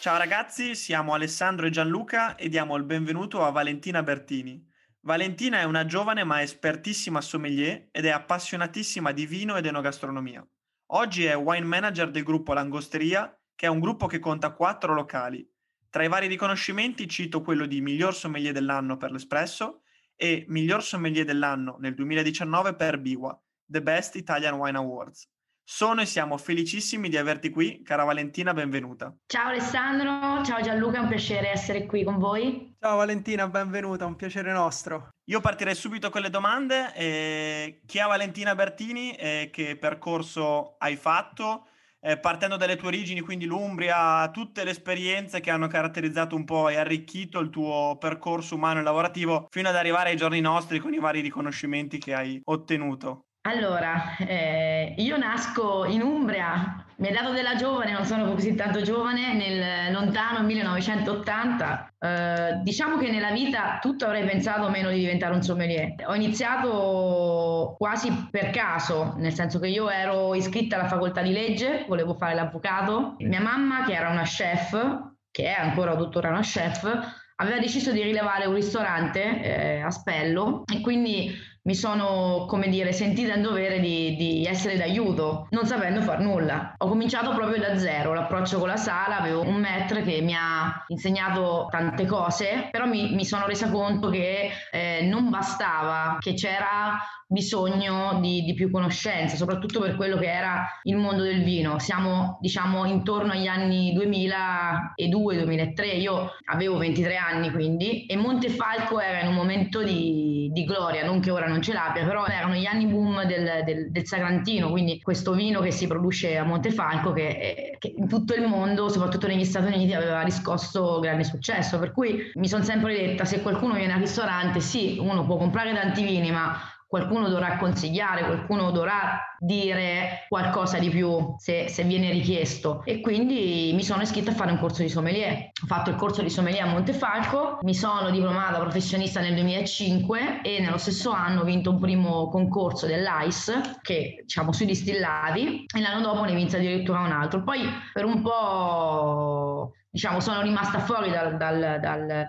Ciao ragazzi, siamo Alessandro e Gianluca e diamo il benvenuto a Valentina Bertini. Valentina è una giovane ma espertissima sommelier ed è appassionatissima di vino ed enogastronomia. Oggi è wine manager del gruppo Langosteria, che è un gruppo che conta quattro locali. Tra i vari riconoscimenti cito quello di miglior sommelier dell'anno per l'Espresso e miglior sommelier dell'anno nel 2019 per Biwa, The Best Italian Wine Awards. Sono e siamo felicissimi di averti qui, cara Valentina, benvenuta. Ciao Alessandro, ciao Gianluca, è un piacere essere qui con voi. Ciao Valentina, benvenuta, un piacere nostro. Io partirei subito con le domande. Eh, chi è Valentina Bertini e che percorso hai fatto? Eh, partendo dalle tue origini, quindi l'Umbria, tutte le esperienze che hanno caratterizzato un po' e arricchito il tuo percorso umano e lavorativo fino ad arrivare ai giorni nostri con i vari riconoscimenti che hai ottenuto. Allora, eh, io nasco in Umbria, mi è dato della giovane, non sono così tanto giovane, nel lontano 1980. Eh, diciamo che nella vita tutto avrei pensato meno di diventare un sommelier. Ho iniziato quasi per caso, nel senso che io ero iscritta alla facoltà di legge, volevo fare l'avvocato. Mia mamma, che era una chef, che è ancora tuttora una chef, aveva deciso di rilevare un ristorante eh, a Spello e quindi mi sono, come dire, sentita in dovere di, di, essere d'aiuto, non sapendo far nulla. Ho cominciato proprio da zero, l'approccio con la sala, avevo un maître che mi ha insegnato tante cose, però mi, mi sono resa conto che eh, non bastava, che c'era bisogno di, di, più conoscenza, soprattutto per quello che era il mondo del vino. Siamo, diciamo, intorno agli anni 2002-2003, io avevo 23 anni quindi, e Montefalco era in un momento di, di gloria, non che ora non ce l'abbia, però erano gli anni boom del, del, del, Sagrantino, quindi questo vino che si produce a Montefalco che, che, in tutto il mondo, soprattutto negli Stati Uniti, aveva riscosso grande successo. Per cui mi sono sempre detta, se qualcuno viene al ristorante, sì, uno può comprare tanti vini, ma qualcuno dovrà consigliare, qualcuno dovrà dire qualcosa di più se, se, viene richiesto e quindi mi sono iscritta a fare un corso di sommelier. Ho fatto il corso di sommelier a Montefalco, mi sono diplomata professionista nel 2005 e nello stesso anno ho vinto un primo concorso dell'ICE che diciamo sui distillati e l'anno dopo ne vinse addirittura un altro. Poi per un po' diciamo sono rimasta fuori dal, dal, dal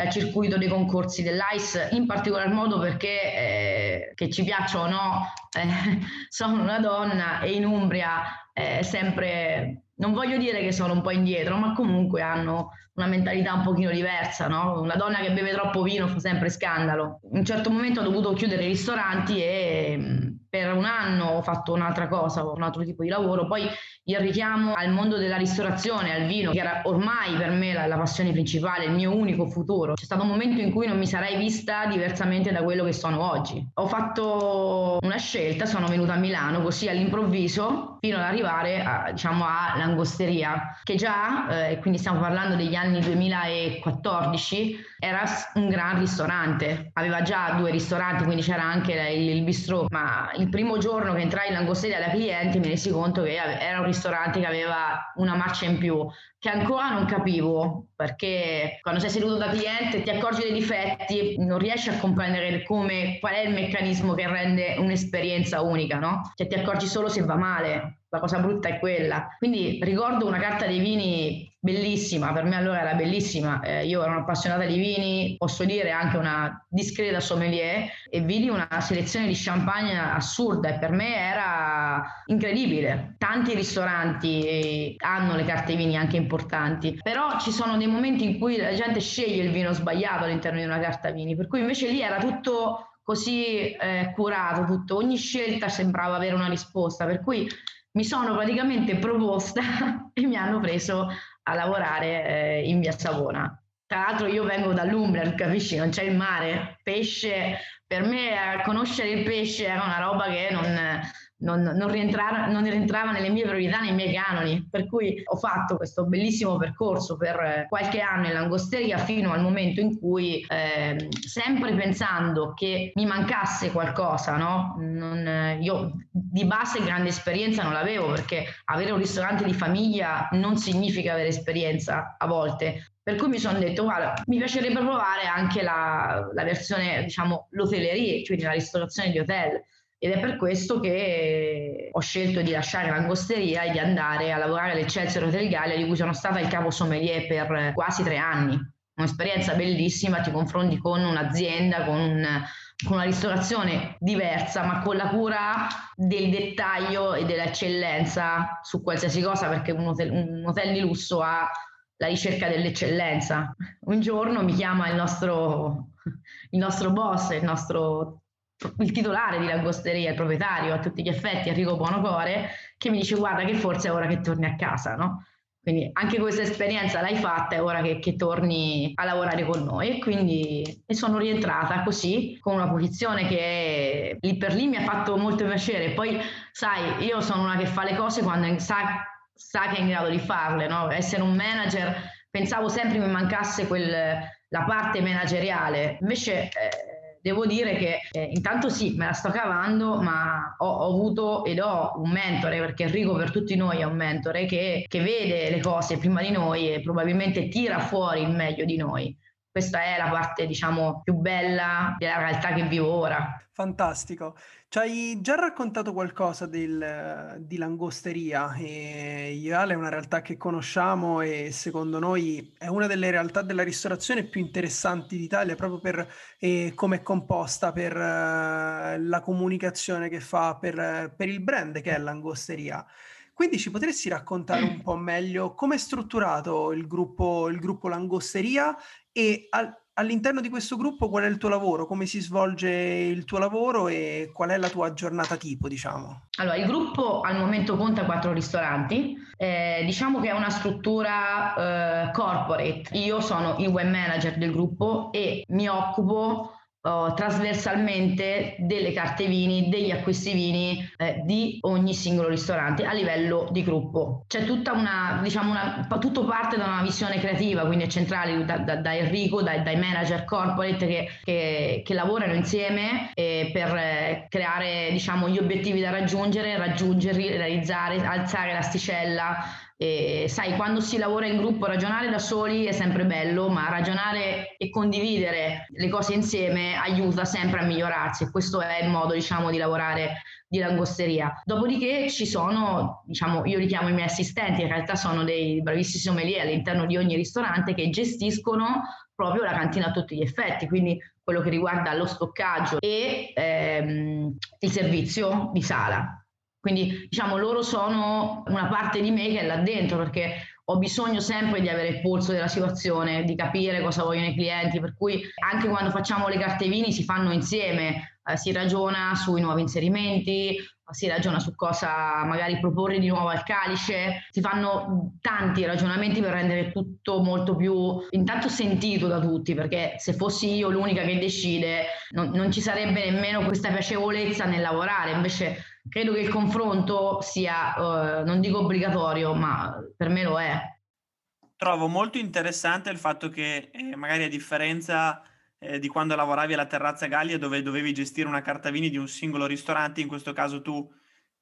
dal circuito dei concorsi dell'ICE, in particolar modo perché, eh, che ci piaccia o no, eh, sono una donna e in Umbria eh, sempre, non voglio dire che sono un po' indietro, ma comunque hanno una mentalità un pochino diversa, no? Una donna che beve troppo vino fa sempre scandalo. In un certo momento ho dovuto chiudere i ristoranti e mm, per un anno ho fatto un'altra cosa, un altro tipo di lavoro, poi il richiamo al mondo della ristorazione, al vino, che era ormai per me la, la, passione principale, il mio unico futuro. C'è stato un momento in cui non mi sarei vista diversamente da quello che sono oggi. Ho fatto una scelta, sono venuta a Milano così all'improvviso fino ad arrivare a, diciamo, a Langosteria, che già, eh, quindi stiamo parlando degli anni 2014, era un gran ristorante. Aveva già due ristoranti, quindi c'era anche il, il bistrò, ma il primo giorno che entrai in Langosteria da cliente mi resi conto che era un ristorante che aveva una marcia in più, che ancora non capivo, perché quando sei seduto da cliente ti accorgi dei difetti, non riesci a comprendere come, qual è il meccanismo che rende un'esperienza unica, no? Cioè ti accorgi solo se va male, la cosa brutta è quella. Quindi ricordo una carta dei vini bellissima, per me allora era bellissima, eh, io ero un'appassionata di vini, posso dire anche una discreta sommelier e vidi una selezione di champagne assurda e per me era incredibile. Tanti ristoranti hanno le carte vini anche importanti, però ci sono dei momenti in cui la gente sceglie il vino sbagliato all'interno di una carta vini, per cui invece lì era tutto così eh, curato tutto, ogni scelta sembrava avere una risposta, per cui mi sono praticamente proposta e mi hanno preso a lavorare eh, in via Savona. Tra l'altro io vengo dall'Umbria, capisci? Non c'è il mare, pesce, per me conoscere il pesce era una roba che non, non, non, rientrava, non, rientrava, nelle mie priorità, nei miei canoni, per cui ho fatto questo bellissimo percorso per qualche anno in langosteria fino al momento in cui, eh, sempre pensando che mi mancasse qualcosa, no? non, io di base grande esperienza non l'avevo perché avere un ristorante di famiglia non significa avere esperienza a volte, per cui mi sono detto, guarda, mi piacerebbe provare anche la, la versione, diciamo, l'hotellerie, quindi la ristorazione di hotel. Ed è per questo che ho scelto di lasciare l'angosteria e di andare a lavorare all'Eccelsior Hotel Gallia, di cui sono stata il capo sommelier per quasi tre anni. Un'esperienza bellissima, ti confronti con un'azienda, con, un, con una ristorazione diversa, ma con la cura del dettaglio e dell'eccellenza su qualsiasi cosa, perché un hotel, un hotel di lusso ha la ricerca dell'eccellenza. Un giorno mi chiama il nostro, il nostro boss, il nostro il titolare di Langosteria, il proprietario a tutti gli effetti, Enrico Buonocore, che mi dice guarda che forse è ora che torni a casa, no? Quindi anche questa esperienza l'hai fatta, è ora che, che, torni a lavorare con noi quindi e sono rientrata così con una posizione che lì per lì mi ha fatto molto piacere. Poi sai, io sono una che fa le cose quando sa, sa che è in grado di farle, no? Essere un manager, pensavo sempre mi mancasse quel, la parte manageriale, invece... Eh, devo dire che eh, intanto sì, me la sto cavando, ma ho, ho, avuto ed ho un mentore, perché Enrico per tutti noi è un mentore che, che vede le cose prima di noi e probabilmente tira fuori il meglio di noi. Questa è la parte, diciamo, più bella della realtà che vivo ora. Fantastico. Ci hai già raccontato qualcosa del, di Langosteria Iale è una realtà che conosciamo e secondo noi è una delle realtà della ristorazione più interessanti d'Italia proprio per eh, come è composta, per eh, la comunicazione che fa, per, per il brand che è Langosteria. Quindi ci potresti raccontare un po' meglio come è strutturato il gruppo, il gruppo Langosteria e al, all'interno di questo gruppo qual è il tuo lavoro, come si svolge il tuo lavoro e qual è la tua giornata tipo, diciamo? Allora, il gruppo al momento conta quattro ristoranti, eh, diciamo che è una struttura eh, corporate. Io sono il web manager del gruppo e mi occupo uh, trasversalmente delle carte vini, degli acquisti vini eh, di ogni singolo ristorante a livello di gruppo. C'è tutta una, diciamo, una, tutto parte da una visione creativa, quindi è centrale da, da, da Enrico, dai, dai, manager corporate che, che, che lavorano insieme eh, per eh, creare diciamo, gli obiettivi da raggiungere, raggiungerli, realizzare, alzare l'asticella e sai, quando si lavora in gruppo, ragionare da soli è sempre bello, ma ragionare e condividere le cose insieme aiuta sempre a migliorarsi questo è il modo, diciamo, di lavorare di langosteria. Dopodiché ci sono, diciamo, io li chiamo i miei assistenti, in realtà sono dei bravissimi sommelier all'interno di ogni ristorante che gestiscono proprio la cantina a tutti gli effetti, quindi quello che riguarda lo stoccaggio e ehm, il servizio di sala. Quindi diciamo loro sono una parte di me che è là dentro perché ho bisogno sempre di avere il polso della situazione, di capire cosa vogliono i clienti, per cui anche quando facciamo le carte vini si fanno insieme, eh, si ragiona sui nuovi inserimenti, si ragiona su cosa magari proporre di nuovo al calice, si fanno tanti ragionamenti per rendere tutto molto più intanto sentito da tutti, perché se fossi io l'unica che decide non, non ci sarebbe nemmeno questa piacevolezza nel lavorare, invece credo che il confronto sia, uh, non dico obbligatorio, ma per me lo è. Trovo molto interessante il fatto che eh, magari a differenza eh, di quando lavoravi alla Terrazza Gallia dove dovevi gestire una carta vini di un singolo ristorante, in questo caso tu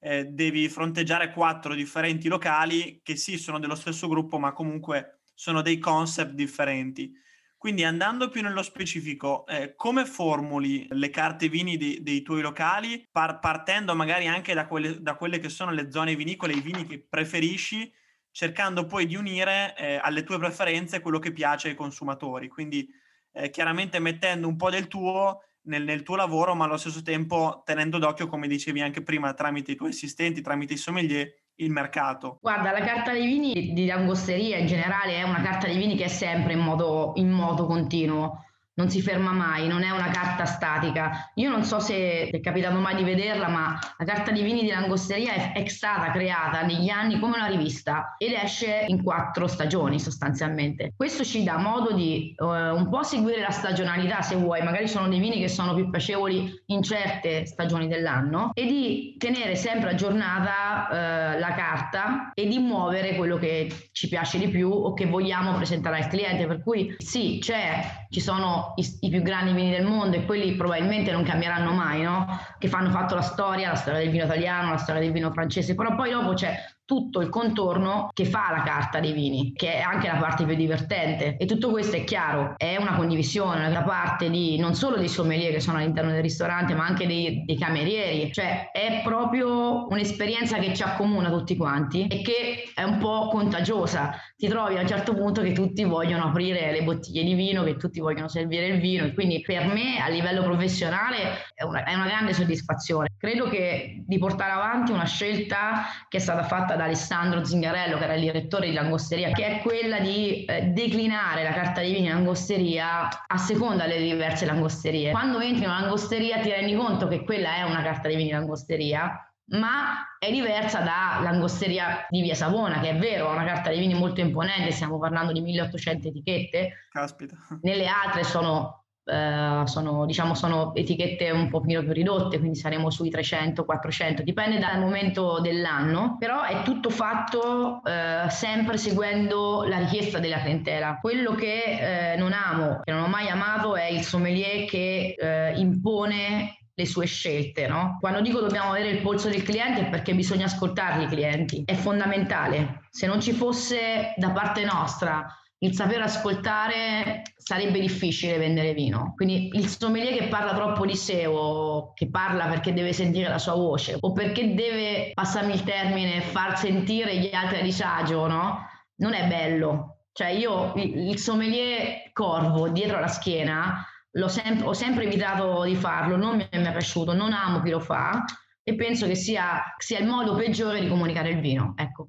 eh, devi fronteggiare quattro differenti locali che sì sono dello stesso gruppo ma comunque sono dei concept differenti. Quindi andando più nello specifico, eh, come formuli le carte vini di, dei tuoi locali, par- partendo magari anche da quelle, da quelle, che sono le zone vinicole, i vini che preferisci, cercando poi di unire eh, alle tue preferenze quello che piace ai consumatori. Quindi eh, chiaramente mettendo un po' del tuo nel, nel, tuo lavoro, ma allo stesso tempo tenendo d'occhio, come dicevi anche prima, tramite i tuoi assistenti, tramite i sommelier, il mercato? Guarda, la carta dei vini di langosteria in generale è una carta di vini che è sempre in modo, in modo continuo. Non si ferma mai, non è una carta statica. Io non so se è capitato mai di vederla, ma la carta di vini di Langosteria è, è stata creata negli anni come una rivista ed esce in quattro stagioni sostanzialmente. Questo ci dà modo di uh, un po' seguire la stagionalità se vuoi, magari sono dei vini che sono più piacevoli in certe stagioni dell'anno e di tenere sempre aggiornata uh, la carta e di muovere quello che ci piace di più o che vogliamo presentare al cliente. Per cui sì, c'è, ci sono i, i, più grandi vini del mondo e quelli probabilmente non cambieranno mai, no? Che fanno fatto la storia, la storia del vino italiano, la storia del vino francese, però poi dopo c'è tutto il contorno che fa la carta dei vini, che è anche la parte più divertente. E tutto questo è chiaro, è una condivisione da parte di non solo dei sommelier che sono all'interno del ristorante, ma anche dei, dei camerieri. Cioè è proprio un'esperienza che ci accomuna tutti quanti e che è un po' contagiosa. Ti trovi a un certo punto che tutti vogliono aprire le bottiglie di vino, che tutti vogliono servire il vino e quindi per me a livello professionale è una, è una grande soddisfazione. Credo che di portare avanti una scelta che è stata fatta da Alessandro Zingarello, che era il direttore di Langosteria, che è quella di eh, declinare la carta di vini in langosteria a seconda delle diverse langosterie. Quando entri in una langosteria ti rendi conto che quella è una carta di vini in langosteria, ma è diversa da langosteria di Via Savona, che è vero, ha una carta di vini molto imponente, stiamo parlando di 1800 etichette. Caspita. Nelle altre sono Uh, sono, diciamo, sono etichette un po' più ridotte, quindi saremo sui 300-400, dipende dal momento dell'anno, però è tutto fatto uh, sempre seguendo la richiesta della clientela. Quello che uh, non amo, che non ho mai amato, è il sommelier che impone le sue scelte. No? Quando dico dobbiamo avere il polso del cliente è perché bisogna ascoltarli i clienti, è fondamentale. Se non ci fosse da parte nostra il saper ascoltare sarebbe difficile vendere vino. Quindi il sommelier che parla troppo di sé o che parla perché deve sentire la sua voce o perché deve, passarmi il termine, far sentire gli altri a disagio, no? Non è bello. Cioè io il sommelier corvo dietro la schiena sem- ho sempre evitato di farlo, non mi è mai piaciuto, non amo chi lo fa e penso che sia, sia il modo peggiore di comunicare il vino. Ecco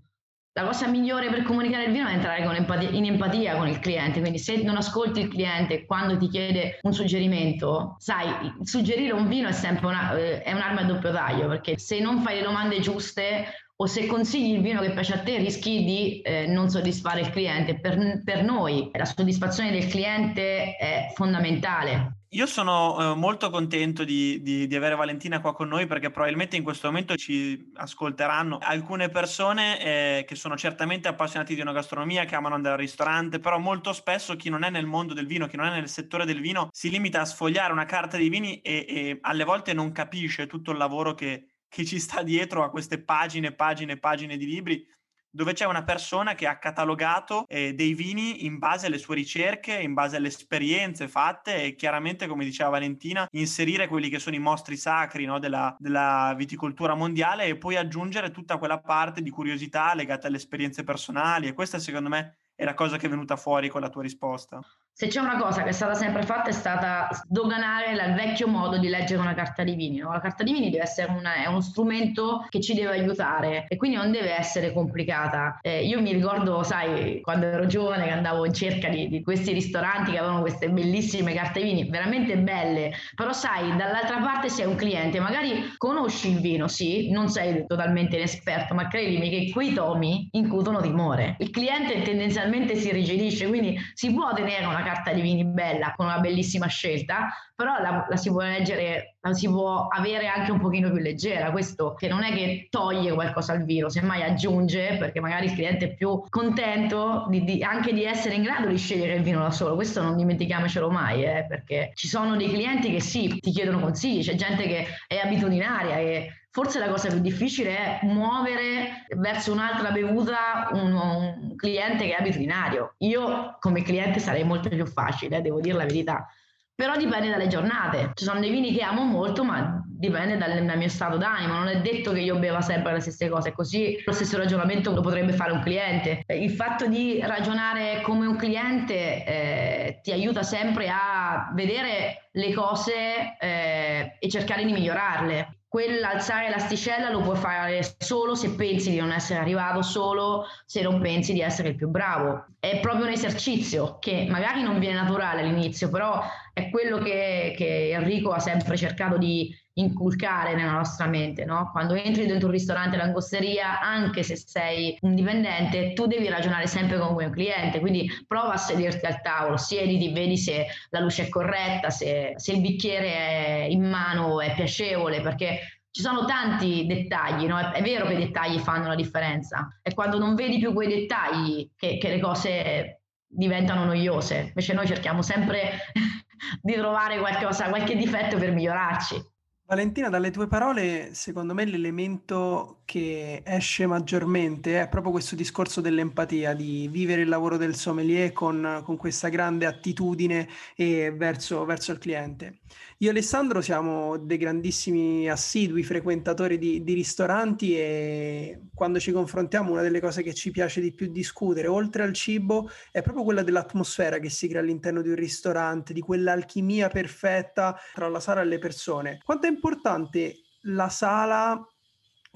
la cosa migliore per comunicare il vino è entrare empatia, in empatia con il cliente, quindi se non ascolti il cliente quando ti chiede un suggerimento, sai, suggerire un vino è sempre una, eh, è un'arma a doppio taglio, perché se non fai le domande giuste o se consigli il vino che piace a te rischi di eh, non soddisfare il cliente. Per, per noi la soddisfazione del cliente è fondamentale. Io sono eh, molto contento di, di, di, avere Valentina qua con noi perché probabilmente in questo momento ci ascolteranno alcune persone eh, che sono certamente appassionati di una gastronomia, che amano andare al ristorante, però molto spesso chi non è nel mondo del vino, chi non è nel settore del vino, si limita a sfogliare una carta di vini e, e alle volte non capisce tutto il lavoro che, che ci sta dietro a queste pagine, pagine, pagine di libri dove c'è una persona che ha catalogato eh, dei vini in base alle sue ricerche, in base alle esperienze fatte e chiaramente, come diceva Valentina, inserire quelli che sono i mostri sacri no, della, della, viticoltura mondiale e poi aggiungere tutta quella parte di curiosità legata alle esperienze personali e questa secondo me è la cosa che è venuta fuori con la tua risposta. Se c'è una cosa che è stata sempre fatta è stata sdoganare il vecchio modo di leggere una carta di vini. No? La carta di vini deve essere una, uno strumento che ci deve aiutare e quindi non deve essere complicata. Eh, io mi ricordo, sai, quando ero giovane che andavo in cerca di, di questi ristoranti che avevano queste bellissime carte vini, veramente belle, però sai, dall'altra parte sei un cliente, magari conosci il vino, sì, non sei totalmente inesperto, ma credimi che quei tomi incutono timore. Il cliente tendenzialmente si irrigidisce, quindi si può tenere una carta di vini bella con una bellissima scelta, però la, la, si può leggere, la si può avere anche un pochino più leggera, questo che non è che toglie qualcosa al vino, semmai aggiunge, perché magari il cliente è più contento di, di, anche di essere in grado di scegliere il vino da solo, questo non dimentichiamocelo mai, eh, perché ci sono dei clienti che sì, ti chiedono consigli, c'è gente che è abitudinaria e Forse la cosa più difficile è muovere verso un'altra bevuta un, un cliente che è abitudinario. Io come cliente sarei molto più facile, eh, devo dire la verità. Però dipende dalle giornate. Ci sono dei vini che amo molto, ma dipende dal, dal, mio stato d'animo. Non è detto che io beva sempre le stesse cose. Così lo stesso ragionamento lo potrebbe fare un cliente. Il fatto di ragionare come un cliente eh, ti aiuta sempre a vedere le cose eh, e cercare di migliorarle quell'alzare l'asticella lo puoi fare solo se pensi di non essere arrivato, solo se non pensi di essere il più bravo. È proprio un esercizio che magari non viene naturale all'inizio, però è quello che, che Enrico ha sempre cercato di inculcare nella nostra mente. No? Quando entri dentro un ristorante, l'angosteria, anche se sei un dipendente, tu devi ragionare sempre come un cliente, quindi prova a sederti al tavolo, siediti, vedi se la luce è corretta, se, se il bicchiere in mano è piacevole, perché ci sono tanti dettagli, no? è, è, vero che i dettagli fanno la differenza, è quando non vedi più quei dettagli che, che le cose diventano noiose, invece noi cerchiamo sempre di trovare qualcosa, qualche difetto per migliorarci. Valentina, dalle tue parole, secondo me l'elemento che esce maggiormente è proprio questo discorso dell'empatia, di vivere il lavoro del sommelier con, con questa grande attitudine verso, verso il cliente. Io e Alessandro siamo dei grandissimi assidui frequentatori di, di, ristoranti e quando ci confrontiamo una delle cose che ci piace di più discutere, oltre al cibo, è proprio quella dell'atmosfera che si crea all'interno di un ristorante, di quell'alchimia perfetta tra la sala e le persone. Quanto è importante la sala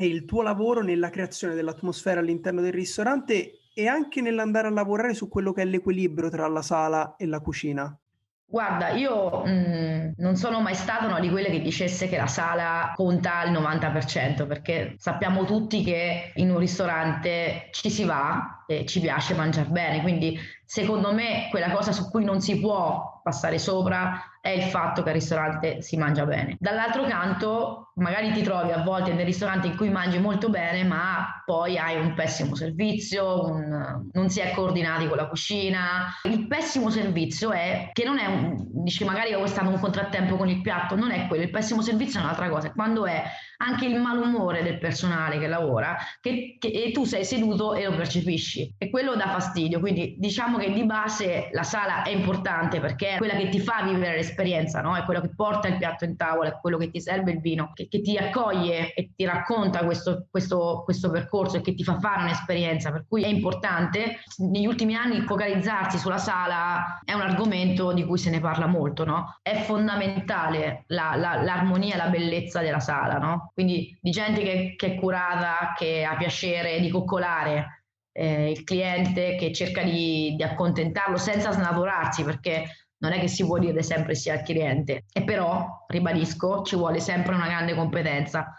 e il tuo lavoro nella creazione dell'atmosfera all'interno del ristorante e anche nell'andare a lavorare su quello che è l'equilibrio tra la sala e la cucina? Guarda, io mh, mm, non sono mai stata una di quelle che dicesse che la sala conta il 90%, perché sappiamo tutti che in un ristorante ci si va e ci piace mangiare bene, quindi secondo me quella cosa su cui non si può passare sopra è il fatto che al ristorante si mangia bene. Dall'altro canto, magari ti trovi a volte nel ristorante in cui mangi molto bene, ma poi hai un pessimo servizio, un, non si è coordinati con la cucina. Il pessimo servizio è che non è un, dici magari ho stato un contrattempo con il piatto, non è quello, il pessimo servizio è un'altra cosa, quando è anche il malumore del personale che lavora che, che, e tu sei seduto e lo percepisci e quello dà fastidio, quindi diciamo che di base la sala è importante perché è quella che ti fa vivere l'esperienza, no? è quello che porta il piatto in tavola, è quello che ti serve il vino, che, ti accoglie e ti racconta questo, questo, questo percorso e che ti fa fare un'esperienza, per cui è importante. Negli ultimi anni focalizzarsi sulla sala è un argomento di cui se ne parla molto, no? è fondamentale la, la, l'armonia e la bellezza della sala, no? quindi di gente che, che, è curata, che ha piacere di coccolare eh, il cliente, che cerca di, di accontentarlo senza snaturarsi, perché non è che si può dire sempre sia al cliente, e però, ribadisco, ci vuole sempre una grande competenza,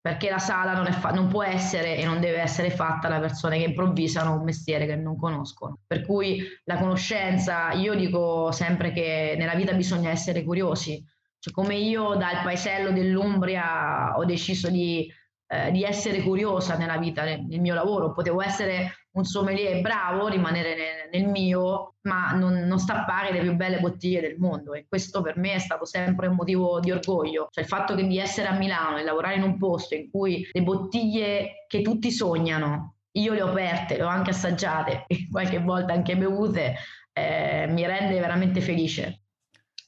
perché la sala non, fa- non, può essere e non deve essere fatta da persone che improvvisano un mestiere che non conoscono. Per cui la conoscenza, io dico sempre che nella vita bisogna essere curiosi, cioè, come io dal paesello dell'Umbria ho deciso di, eh, di essere curiosa nella vita, nel, nel, mio lavoro, potevo essere un sommelier bravo, rimanere nel, nel mio, ma non, non, stappare le più belle bottiglie del mondo. E questo per me è stato sempre un motivo di orgoglio, cioè il fatto che di essere a Milano e lavorare in un posto in cui le bottiglie che tutti sognano, io le ho aperte, le ho anche assaggiate e qualche volta anche bevute, eh, mi rende veramente felice.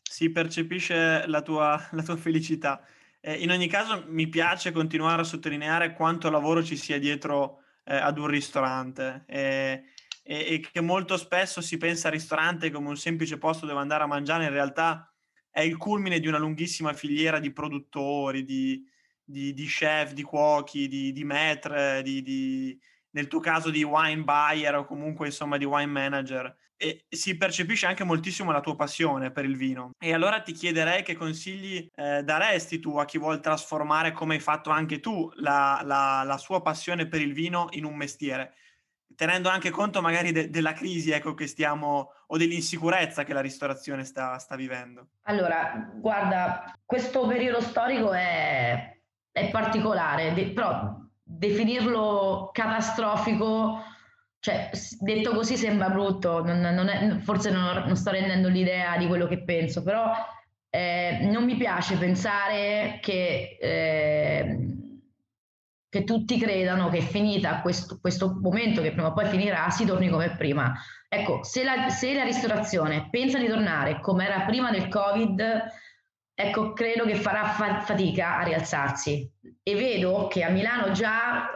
Si percepisce la tua, la tua felicità. Eh, in ogni caso mi piace continuare a sottolineare quanto lavoro ci sia dietro eh, ad un ristorante e, e, e, che molto spesso si pensa al ristorante come un semplice posto dove andare a mangiare, in realtà è il culmine di una lunghissima filiera di produttori, di, di, di chef, di cuochi, di, di maître, di, nel tuo caso di wine buyer o comunque insomma di wine manager e si percepisce anche moltissimo la tua passione per il vino. E allora ti chiederei che consigli eh, daresti tu a chi vuole trasformare, come hai fatto anche tu, la, la, la, sua passione per il vino in un mestiere, tenendo anche conto magari de- della crisi ecco, che stiamo o dell'insicurezza che la ristorazione sta, sta vivendo. Allora, guarda, questo periodo storico è, è particolare, de- però definirlo catastrofico cioè, detto così sembra brutto, non, non è, forse non, non, sto rendendo l'idea di quello che penso, però eh, non mi piace pensare che, eh, che, tutti credano che finita questo, questo, momento, che prima o poi finirà, si torni come prima. Ecco, se la, se la ristorazione pensa di tornare come era prima del Covid, ecco, credo che farà fa- fatica a rialzarsi. E vedo che a Milano già...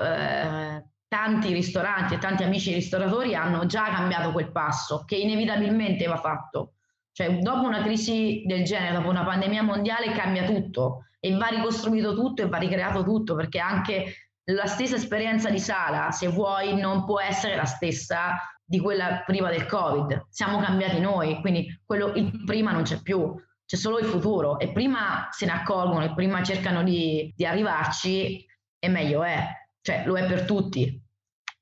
Eh, tanti ristoranti e tanti amici ristoratori hanno già cambiato quel passo che inevitabilmente va fatto. Cioè, dopo una crisi del genere, dopo una pandemia mondiale, cambia tutto e va ricostruito tutto e va ricreato tutto, perché anche la stessa esperienza di sala, se vuoi, non può essere la stessa di quella prima del Covid. Siamo cambiati noi, quindi quello, il prima non c'è più, c'è solo il futuro e prima se ne accorgono e prima cercano di, di arrivarci e meglio è, cioè lo è per tutti.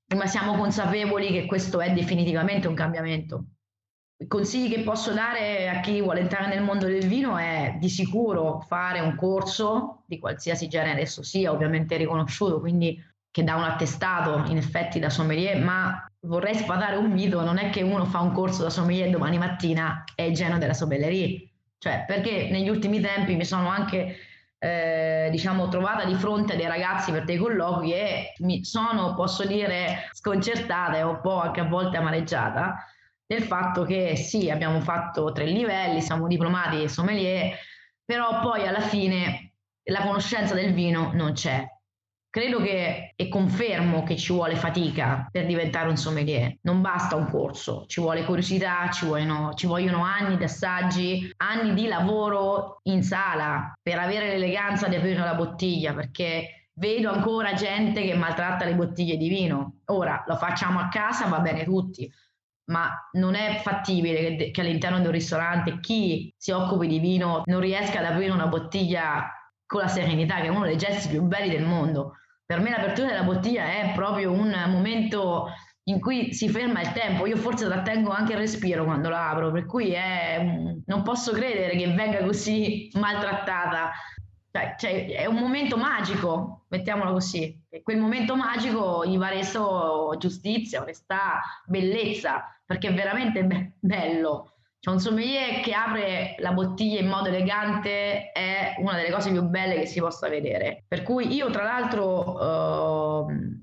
Prima siamo consapevoli che questo è definitivamente un cambiamento. I consigli che posso dare a chi vuole entrare nel mondo del vino è di sicuro fare un corso di qualsiasi genere esso sia, ovviamente riconosciuto, quindi che dà un attestato in effetti da sommelier, ma vorrei sfatare un mito, non è che uno fa un corso da sommelier domani mattina è il genio della sommelier, cioè perché negli ultimi tempi mi sono anche eh, diciamo trovata di fronte dei ragazzi per dei colloqui e mi sono, posso dire, sconcertata e un po' anche a volte amareggiata del fatto che sì, abbiamo fatto tre livelli, siamo diplomati sommelier, però poi alla fine la conoscenza del vino non c'è. Credo che, e confermo che ci vuole fatica per diventare un sommelier, non basta un corso, ci vuole curiosità, ci vogliono, ci vogliono anni di assaggi, anni di lavoro in sala per avere l'eleganza di aprire la bottiglia, perché vedo ancora gente che maltratta le bottiglie di vino. Ora lo facciamo a casa, va bene tutti, ma non è fattibile che, che all'interno di un ristorante chi si occupi di vino non riesca ad aprire una bottiglia con la serenità, che è uno dei gesti più belli del mondo per me l'apertura della bottiglia è proprio un momento in cui si ferma il tempo. Io forse trattengo anche il respiro quando la apro, per cui è, non posso credere che venga così maltrattata. Cioè, cioè, è un momento magico, mettiamolo così. E quel momento magico gli va reso giustizia, onestà, bellezza, perché è veramente be- bello. C'è un sommelier che apre la bottiglia in modo elegante è una delle cose più belle che si possa vedere. Per cui io, tra l'altro, eh,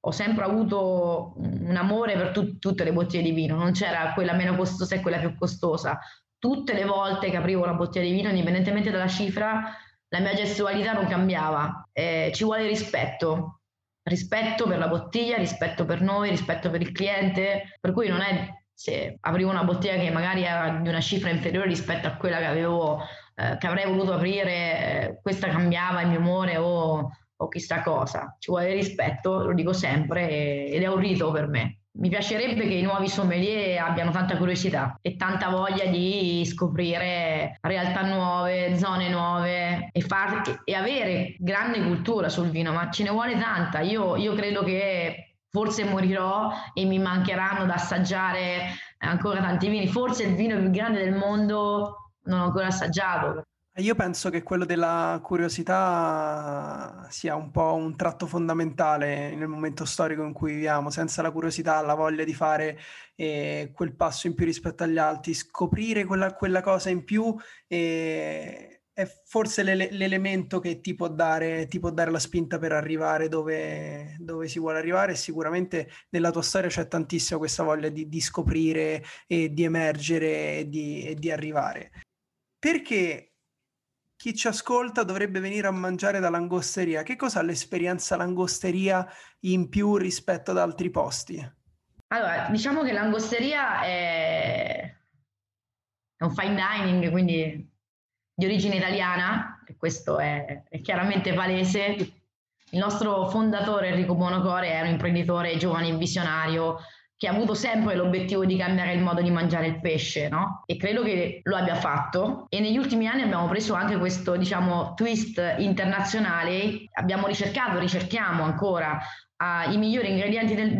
ho sempre avuto un amore per tu- tutte le bottiglie di vino, non c'era quella meno costosa e quella più costosa. Tutte le volte che aprivo una bottiglia di vino, indipendentemente dalla cifra, la mia gestualità non cambiava. Eh, ci vuole rispetto, rispetto per la bottiglia, rispetto per noi, rispetto per il cliente, per cui non è se aprivo una bottiglia che magari era di una cifra inferiore rispetto a quella che avevo, eh, che avrei voluto aprire, eh, questa cambiava il mio umore o, o, chissà cosa. Ci vuole rispetto, lo dico sempre, e, ed è un rito per me. Mi piacerebbe che i nuovi sommelier abbiano tanta curiosità e tanta voglia di scoprire realtà nuove, zone nuove e, far, e avere grande cultura sul vino, ma ce ne vuole tanta. Io, io credo che forse morirò e mi mancheranno da assaggiare ancora tanti vini. Forse il vino più grande del mondo non ho ancora assaggiato. Io penso che quello della curiosità sia un po' un tratto fondamentale nel momento storico in cui viviamo. Senza la curiosità, la voglia di fare eh, quel passo in più rispetto agli altri, scoprire quella, quella cosa in più eh, è forse l'ele- l'elemento che ti può, dare, ti può dare la spinta per arrivare dove, dove, si vuole arrivare. Sicuramente nella tua storia c'è tantissimo questa voglia di, di scoprire e di emergere e di, e di arrivare. Perché chi ci ascolta dovrebbe venire a mangiare da langosteria? Che cosa ha l'esperienza langosteria in più rispetto ad altri posti? Allora, diciamo che langosteria è, è un fine dining, quindi di origine italiana, e questo è, è chiaramente palese. Il nostro fondatore Enrico Buonocore è un imprenditore giovane e visionario che ha avuto sempre l'obiettivo di cambiare il modo di mangiare il pesce, no? E credo che lo abbia fatto. E negli ultimi anni abbiamo preso anche questo, diciamo, twist internazionale. Abbiamo ricercato, ricerchiamo ancora uh, i migliori ingredienti del,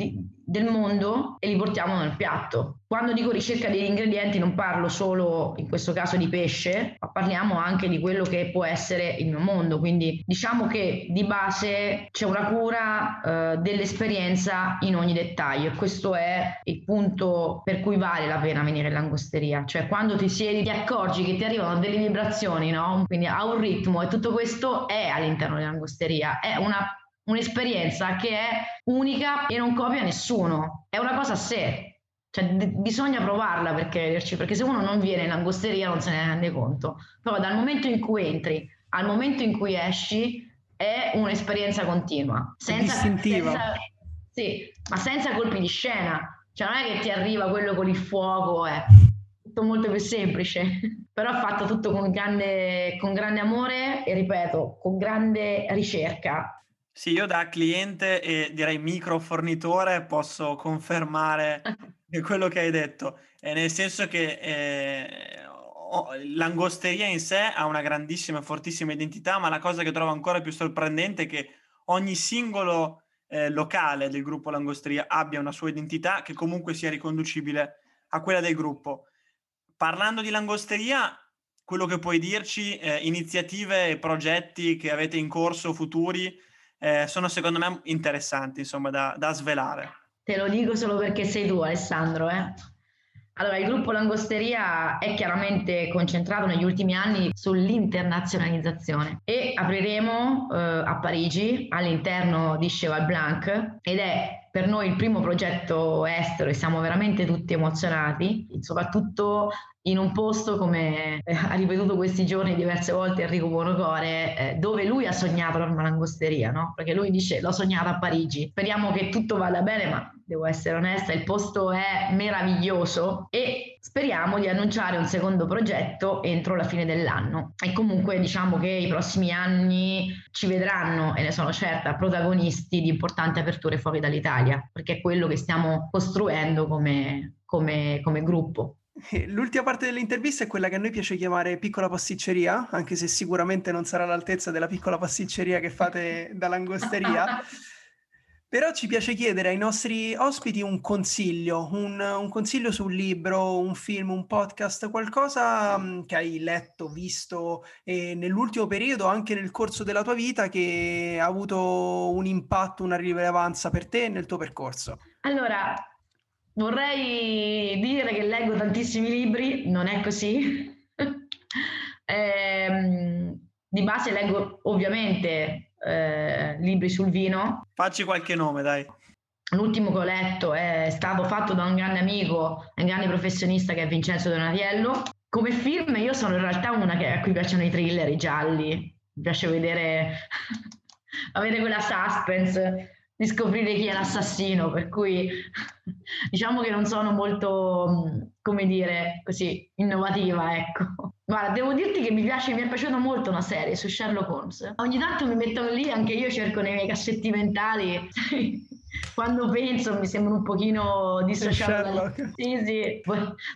del mondo e li portiamo nel piatto. Quando dico ricerca degli ingredienti non parlo solo in questo caso di pesce, ma parliamo anche di quello che può essere il mio mondo. Quindi diciamo che di base c'è una cura eh, dell'esperienza in ogni dettaglio e questo è il punto per cui vale la pena venire in langosteria. Cioè quando ti siedi ti accorgi che ti arrivano delle vibrazioni, no? Quindi ha un ritmo e tutto questo è all'interno dell'angosteria. È una un'esperienza che è unica e non copia nessuno. È una cosa a sé. Cioè, d- bisogna provarla per crederci, perché se uno non viene in angosteria non se ne rende conto. Però dal momento in cui entri al momento in cui esci è un'esperienza continua. Senza, senza, sì, ma senza colpi di scena. Cioè non è che ti arriva quello con il fuoco, eh. tutto molto più semplice, però fatto tutto con grande, con grande amore e ripeto, con grande ricerca. Sì, io da cliente e direi micro fornitore posso confermare quello che hai detto, eh, nel senso che eh, l'angosteria in sé ha una grandissima e fortissima identità, ma la cosa che trovo ancora più sorprendente è che ogni singolo eh, locale del gruppo Langosteria abbia una sua identità che comunque sia riconducibile a quella del gruppo. Parlando di Langosteria, quello che puoi dirci, eh, iniziative e progetti che avete in corso futuri eh, sono secondo me interessanti, insomma, da, da, svelare. Te lo dico solo perché sei tu, Alessandro. Eh? Allora, il gruppo Langosteria è chiaramente concentrato negli ultimi anni sull'internazionalizzazione e apriremo eh, a Parigi all'interno di Cheval Blanc ed è per noi il primo progetto estero e siamo veramente tutti emozionati, soprattutto in un posto come eh, ha ripetuto questi giorni diverse volte Enrico Buonocore, eh, dove lui ha sognato la langosteria, no? Perché lui dice l'ho sognata a Parigi. Speriamo che tutto vada bene, ma devo essere onesta, il posto è meraviglioso e speriamo di annunciare un secondo progetto entro la fine dell'anno. E comunque diciamo che i prossimi anni ci vedranno, e ne sono certa, protagonisti di importanti aperture fuori dall'Italia, perché è quello che stiamo costruendo come, come, come gruppo. L'ultima parte dell'intervista è quella che a noi piace chiamare piccola pasticceria, anche se sicuramente non sarà all'altezza della piccola pasticceria che fate dall'angosteria. Però ci piace chiedere ai nostri ospiti un consiglio, un, un consiglio su un libro, un film, un podcast, qualcosa mm, che hai letto, visto eh, nell'ultimo periodo, anche nel corso della tua vita, che ha avuto un impatto, una rilevanza per te nel tuo percorso. Allora, vorrei dire che leggo tantissimi libri, non è così. eh, di base leggo ovviamente eh, libri sul vino. Facci qualche nome, dai. L'ultimo che ho letto è stato fatto da un grande amico, un grande professionista che è Vincenzo Donatiello. Come film io sono in realtà una che, a cui piacciono i thriller, i gialli. Mi piace vedere, avere quella suspense di scoprire chi è l'assassino, per cui diciamo che non sono molto, come dire, così innovativa, ecco. Guarda, devo dirti che mi piace, mi è piaciuta molto una serie su Sherlock Holmes. Ogni tanto mi metto lì, anche io cerco nei miei cassetti mentali quando penso mi sembra un pochino dissociato dalle... Sì, sì,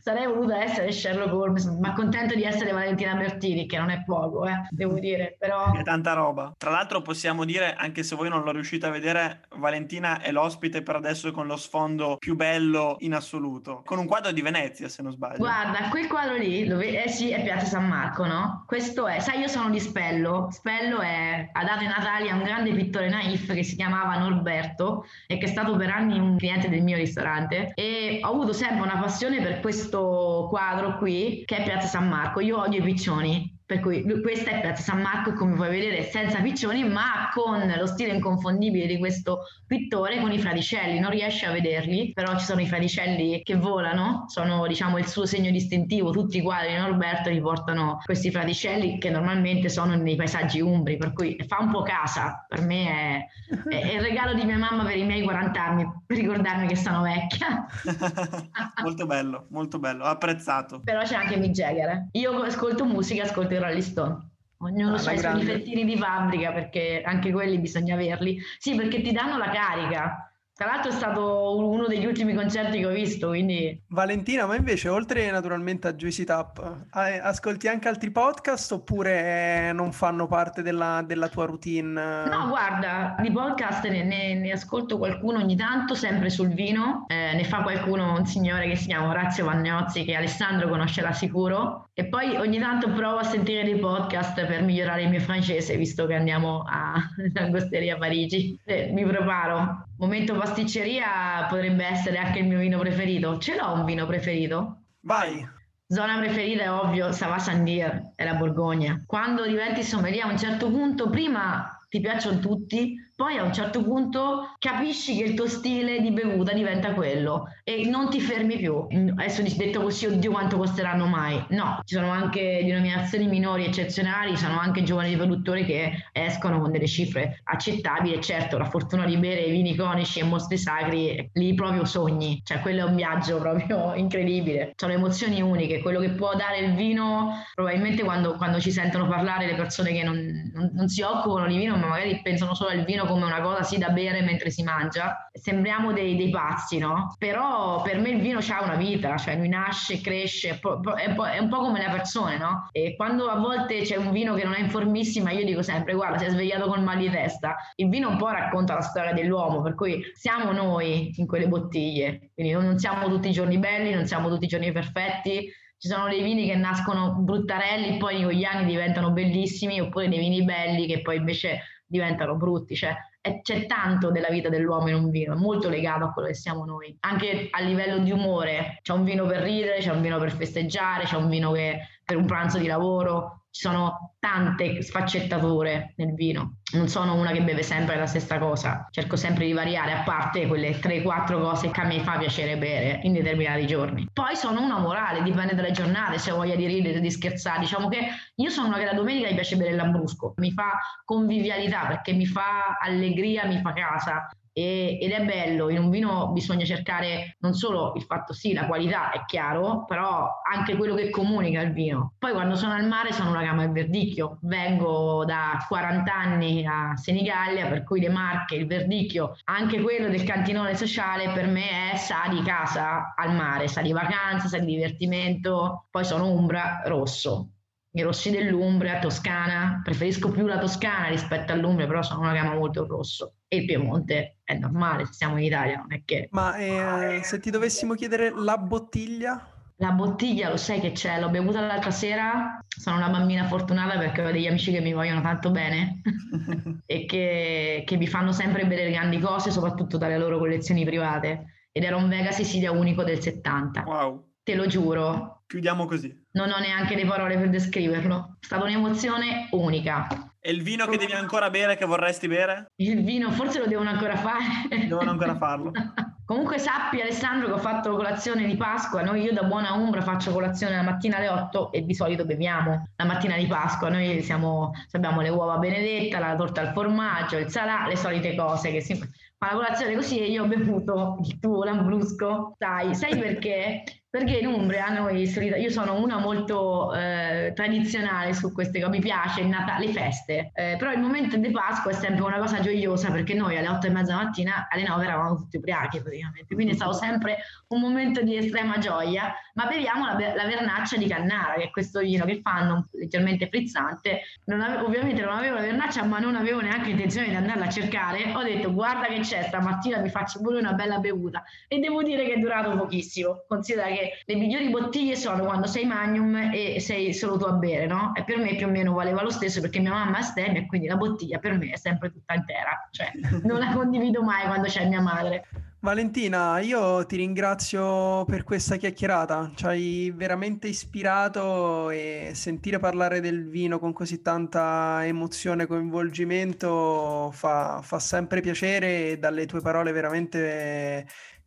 sarei voluta essere Sherlock Holmes, ma contento di essere Valentina Bertini, che non è poco, eh, devo dire, però... È tanta roba. Tra l'altro possiamo dire, anche se voi non lo riuscite a vedere, Valentina è l'ospite per adesso con lo sfondo più bello in assoluto, con un quadro di Venezia, se non sbaglio. Guarda, quel quadro lì, dove, eh sì, è Piazza San Marco, no? Questo è, sai, io sono di Spello, Spello è, ha dato in Natalia un grande pittore naif che si chiamava Norberto e che è stato per anni un cliente del mio ristorante e ho avuto sempre una passione per questo quadro qui che è Piazza San Marco. Io odio i piccioni, per cui questa è Piazza San Marco, come puoi vedere, senza piccioni, ma con lo stile inconfondibile di questo pittore con i fraticelli. Non riesci a vederli, però ci sono i fraticelli che volano, sono diciamo il suo segno distintivo. Tutti i quadri di Norberto riportano questi fraticelli che normalmente sono nei paesaggi umbri, per cui fa un po' casa. Per me è, è, è il regalo di mia mamma per i miei 40 anni, per ricordarmi che sono vecchia. molto bello, molto bello, apprezzato. Però c'è anche Mick Jagger. Io ascolto musica, ascolto i Rolling Stone. Ognuno ah, ha i suoi difettini di fabbrica perché anche quelli bisogna averli. Sì, perché ti danno la carica. Tra l'altro è stato uno degli ultimi concerti che ho visto, quindi... Valentina, ma invece oltre naturalmente a Juicy Tap, ascolti anche altri podcast oppure non fanno parte della, della tua routine? No, guarda, di podcast ne, ne, ne, ascolto qualcuno ogni tanto, sempre sul vino. Eh, ne fa qualcuno, un signore che si chiama Orazio Vagnozzi, che Alessandro conoscerà sicuro. E poi ogni tanto provo a sentire dei podcast per migliorare il mio francese, visto che andiamo a Angosteria Parigi. Eh, mi preparo. Momento pasticceria potrebbe essere anche il mio vino preferito. Ce l'ho un vino preferito? Vai! Zona preferita è ovvio, Sava Sandir, è la Borgogna. Quando diventi sommelier a un certo punto, prima ti piacciono tutti, poi a un certo punto capisci che il tuo stile di bevuta diventa quello e non ti fermi più. Adesso detto così, oddio quanto costeranno mai? No, ci sono anche denominazioni minori eccezionali, ci sono anche giovani produttori che escono con delle cifre accettabili certo la fortuna di bere vini iconici e mostri sacri, lì proprio sogni, cioè quello è un viaggio proprio incredibile, sono emozioni uniche, quello che può dare il vino probabilmente quando, quando ci sentono parlare le persone che non, non, non si occupano di vino ma magari pensano solo al vino come una cosa sì da bere mentre si mangia, sembriamo dei, dei pazzi, no? Però per me il vino ha una vita, cioè lui nasce, cresce, è, un po' come le persone, no? E quando a volte c'è un vino che non è informissima, io dico sempre, guarda, si è svegliato col mal di testa. Il vino un po' racconta la storia dell'uomo, per cui siamo noi in quelle bottiglie, quindi non siamo tutti i giorni belli, non siamo tutti i giorni perfetti, ci sono dei vini che nascono bruttarelli, poi con gli anni diventano bellissimi, oppure dei vini belli che poi invece diventano brutti, cioè c'è tanto della vita dell'uomo in un vino, è molto legato a quello che siamo noi, anche a livello di umore, c'è un vino per ridere, c'è un vino per festeggiare, c'è un vino che, per un pranzo di lavoro, ci sono tante sfaccettature nel vino. Non sono una che beve sempre la stessa cosa, cerco sempre di variare, a parte quelle 3-4 cose che a me fa piacere bere in determinati giorni. Poi sono una morale, dipende dalle giornate, se ho voglia di ridere, di scherzare. Diciamo che io sono una che la domenica mi piace bere lambrusco, mi fa convivialità perché mi fa allegria, mi fa casa e, ed è bello, in un vino bisogna cercare non solo il fatto sì, la qualità è chiaro, però anche quello che comunica il vino. Poi quando sono al mare sono una gama del verdicchio, vengo da 40 anni a Senigallia, per cui le marche, il verdicchio, anche quello del cantinone sociale per me è sa di casa al mare, sa di vacanza, sa di divertimento, poi sono Umbra rosso, i rossi dell'Umbria, Toscana, preferisco più la Toscana rispetto all'Umbria, però sono una gamma molto rosso. E il Piemonte è normale, se siamo in Italia, non è che... Ma eh, se ti dovessimo chiedere la bottiglia? La bottiglia lo sai che c'è, l'ho bevuta l'altra sera, sono una bambina fortunata perché ho degli amici che mi vogliono tanto bene e che, che mi fanno sempre bere grandi cose, soprattutto dalle loro collezioni private. Ed era un Vega Sicilia unico del 70. Wow. Te lo giuro. Chiudiamo così. Non ho neanche le parole per descriverlo. È stata un'emozione unica. E il vino che devi ancora bere, che vorresti bere? Il vino forse lo devono ancora fare. Devono ancora farlo. Comunque sappi Alessandro che ho fatto colazione di Pasqua, noi io da buona Umbra faccio colazione la mattina alle 8 e di solito beviamo la mattina di Pasqua, noi siamo, abbiamo le uova benedetta, la torta al formaggio, il salà, le solite cose che si fa la colazione così e io ho bevuto il tuo lambrusco, sai, sai perché? Perché in Umbria noi, io sono una molto eh, tradizionale su queste cose, mi piace il Natale, le feste, eh, però il momento di Pasqua è sempre una cosa gioiosa perché noi alle 8 e mezza mattina, alle 9 eravamo tutti ubriachi praticamente, quindi è stato sempre un momento di estrema gioia, ma beviamo la, la vernaccia di Cannara, che è questo vino che fanno leggermente frizzante, non avevo, ovviamente non avevo la vernaccia ma non avevo neanche intenzione di andarla a cercare, ho detto guarda che c'è, stamattina mi faccio pure una bella bevuta. E devo dire che è durato pochissimo, considera che le migliori bottiglie sono quando sei magnum e sei solo tu a bere, no? E per me più o meno valeva lo stesso perché mia mamma è stemma e quindi la bottiglia per me è sempre tutta intera, cioè non la condivido mai quando c'è mia madre. Valentina, io ti ringrazio per questa chiacchierata, ci hai veramente ispirato e sentire parlare del vino con così tanta emozione e coinvolgimento fa, fa sempre piacere e dalle tue parole veramente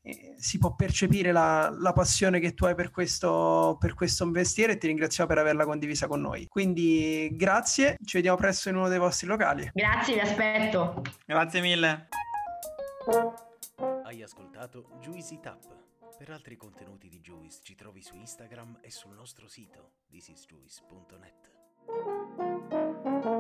eh, si può percepire la, la, passione che tu hai per questo, per questo mestiere e ti ringraziamo per averla condivisa con noi. Quindi grazie, ci vediamo presto in uno dei vostri locali. Grazie, vi aspetto. Grazie mille. Hai ascoltato Juicy Tap. Per altri contenuti di Juice ci trovi su Instagram e sul nostro sito thisisjuice.net.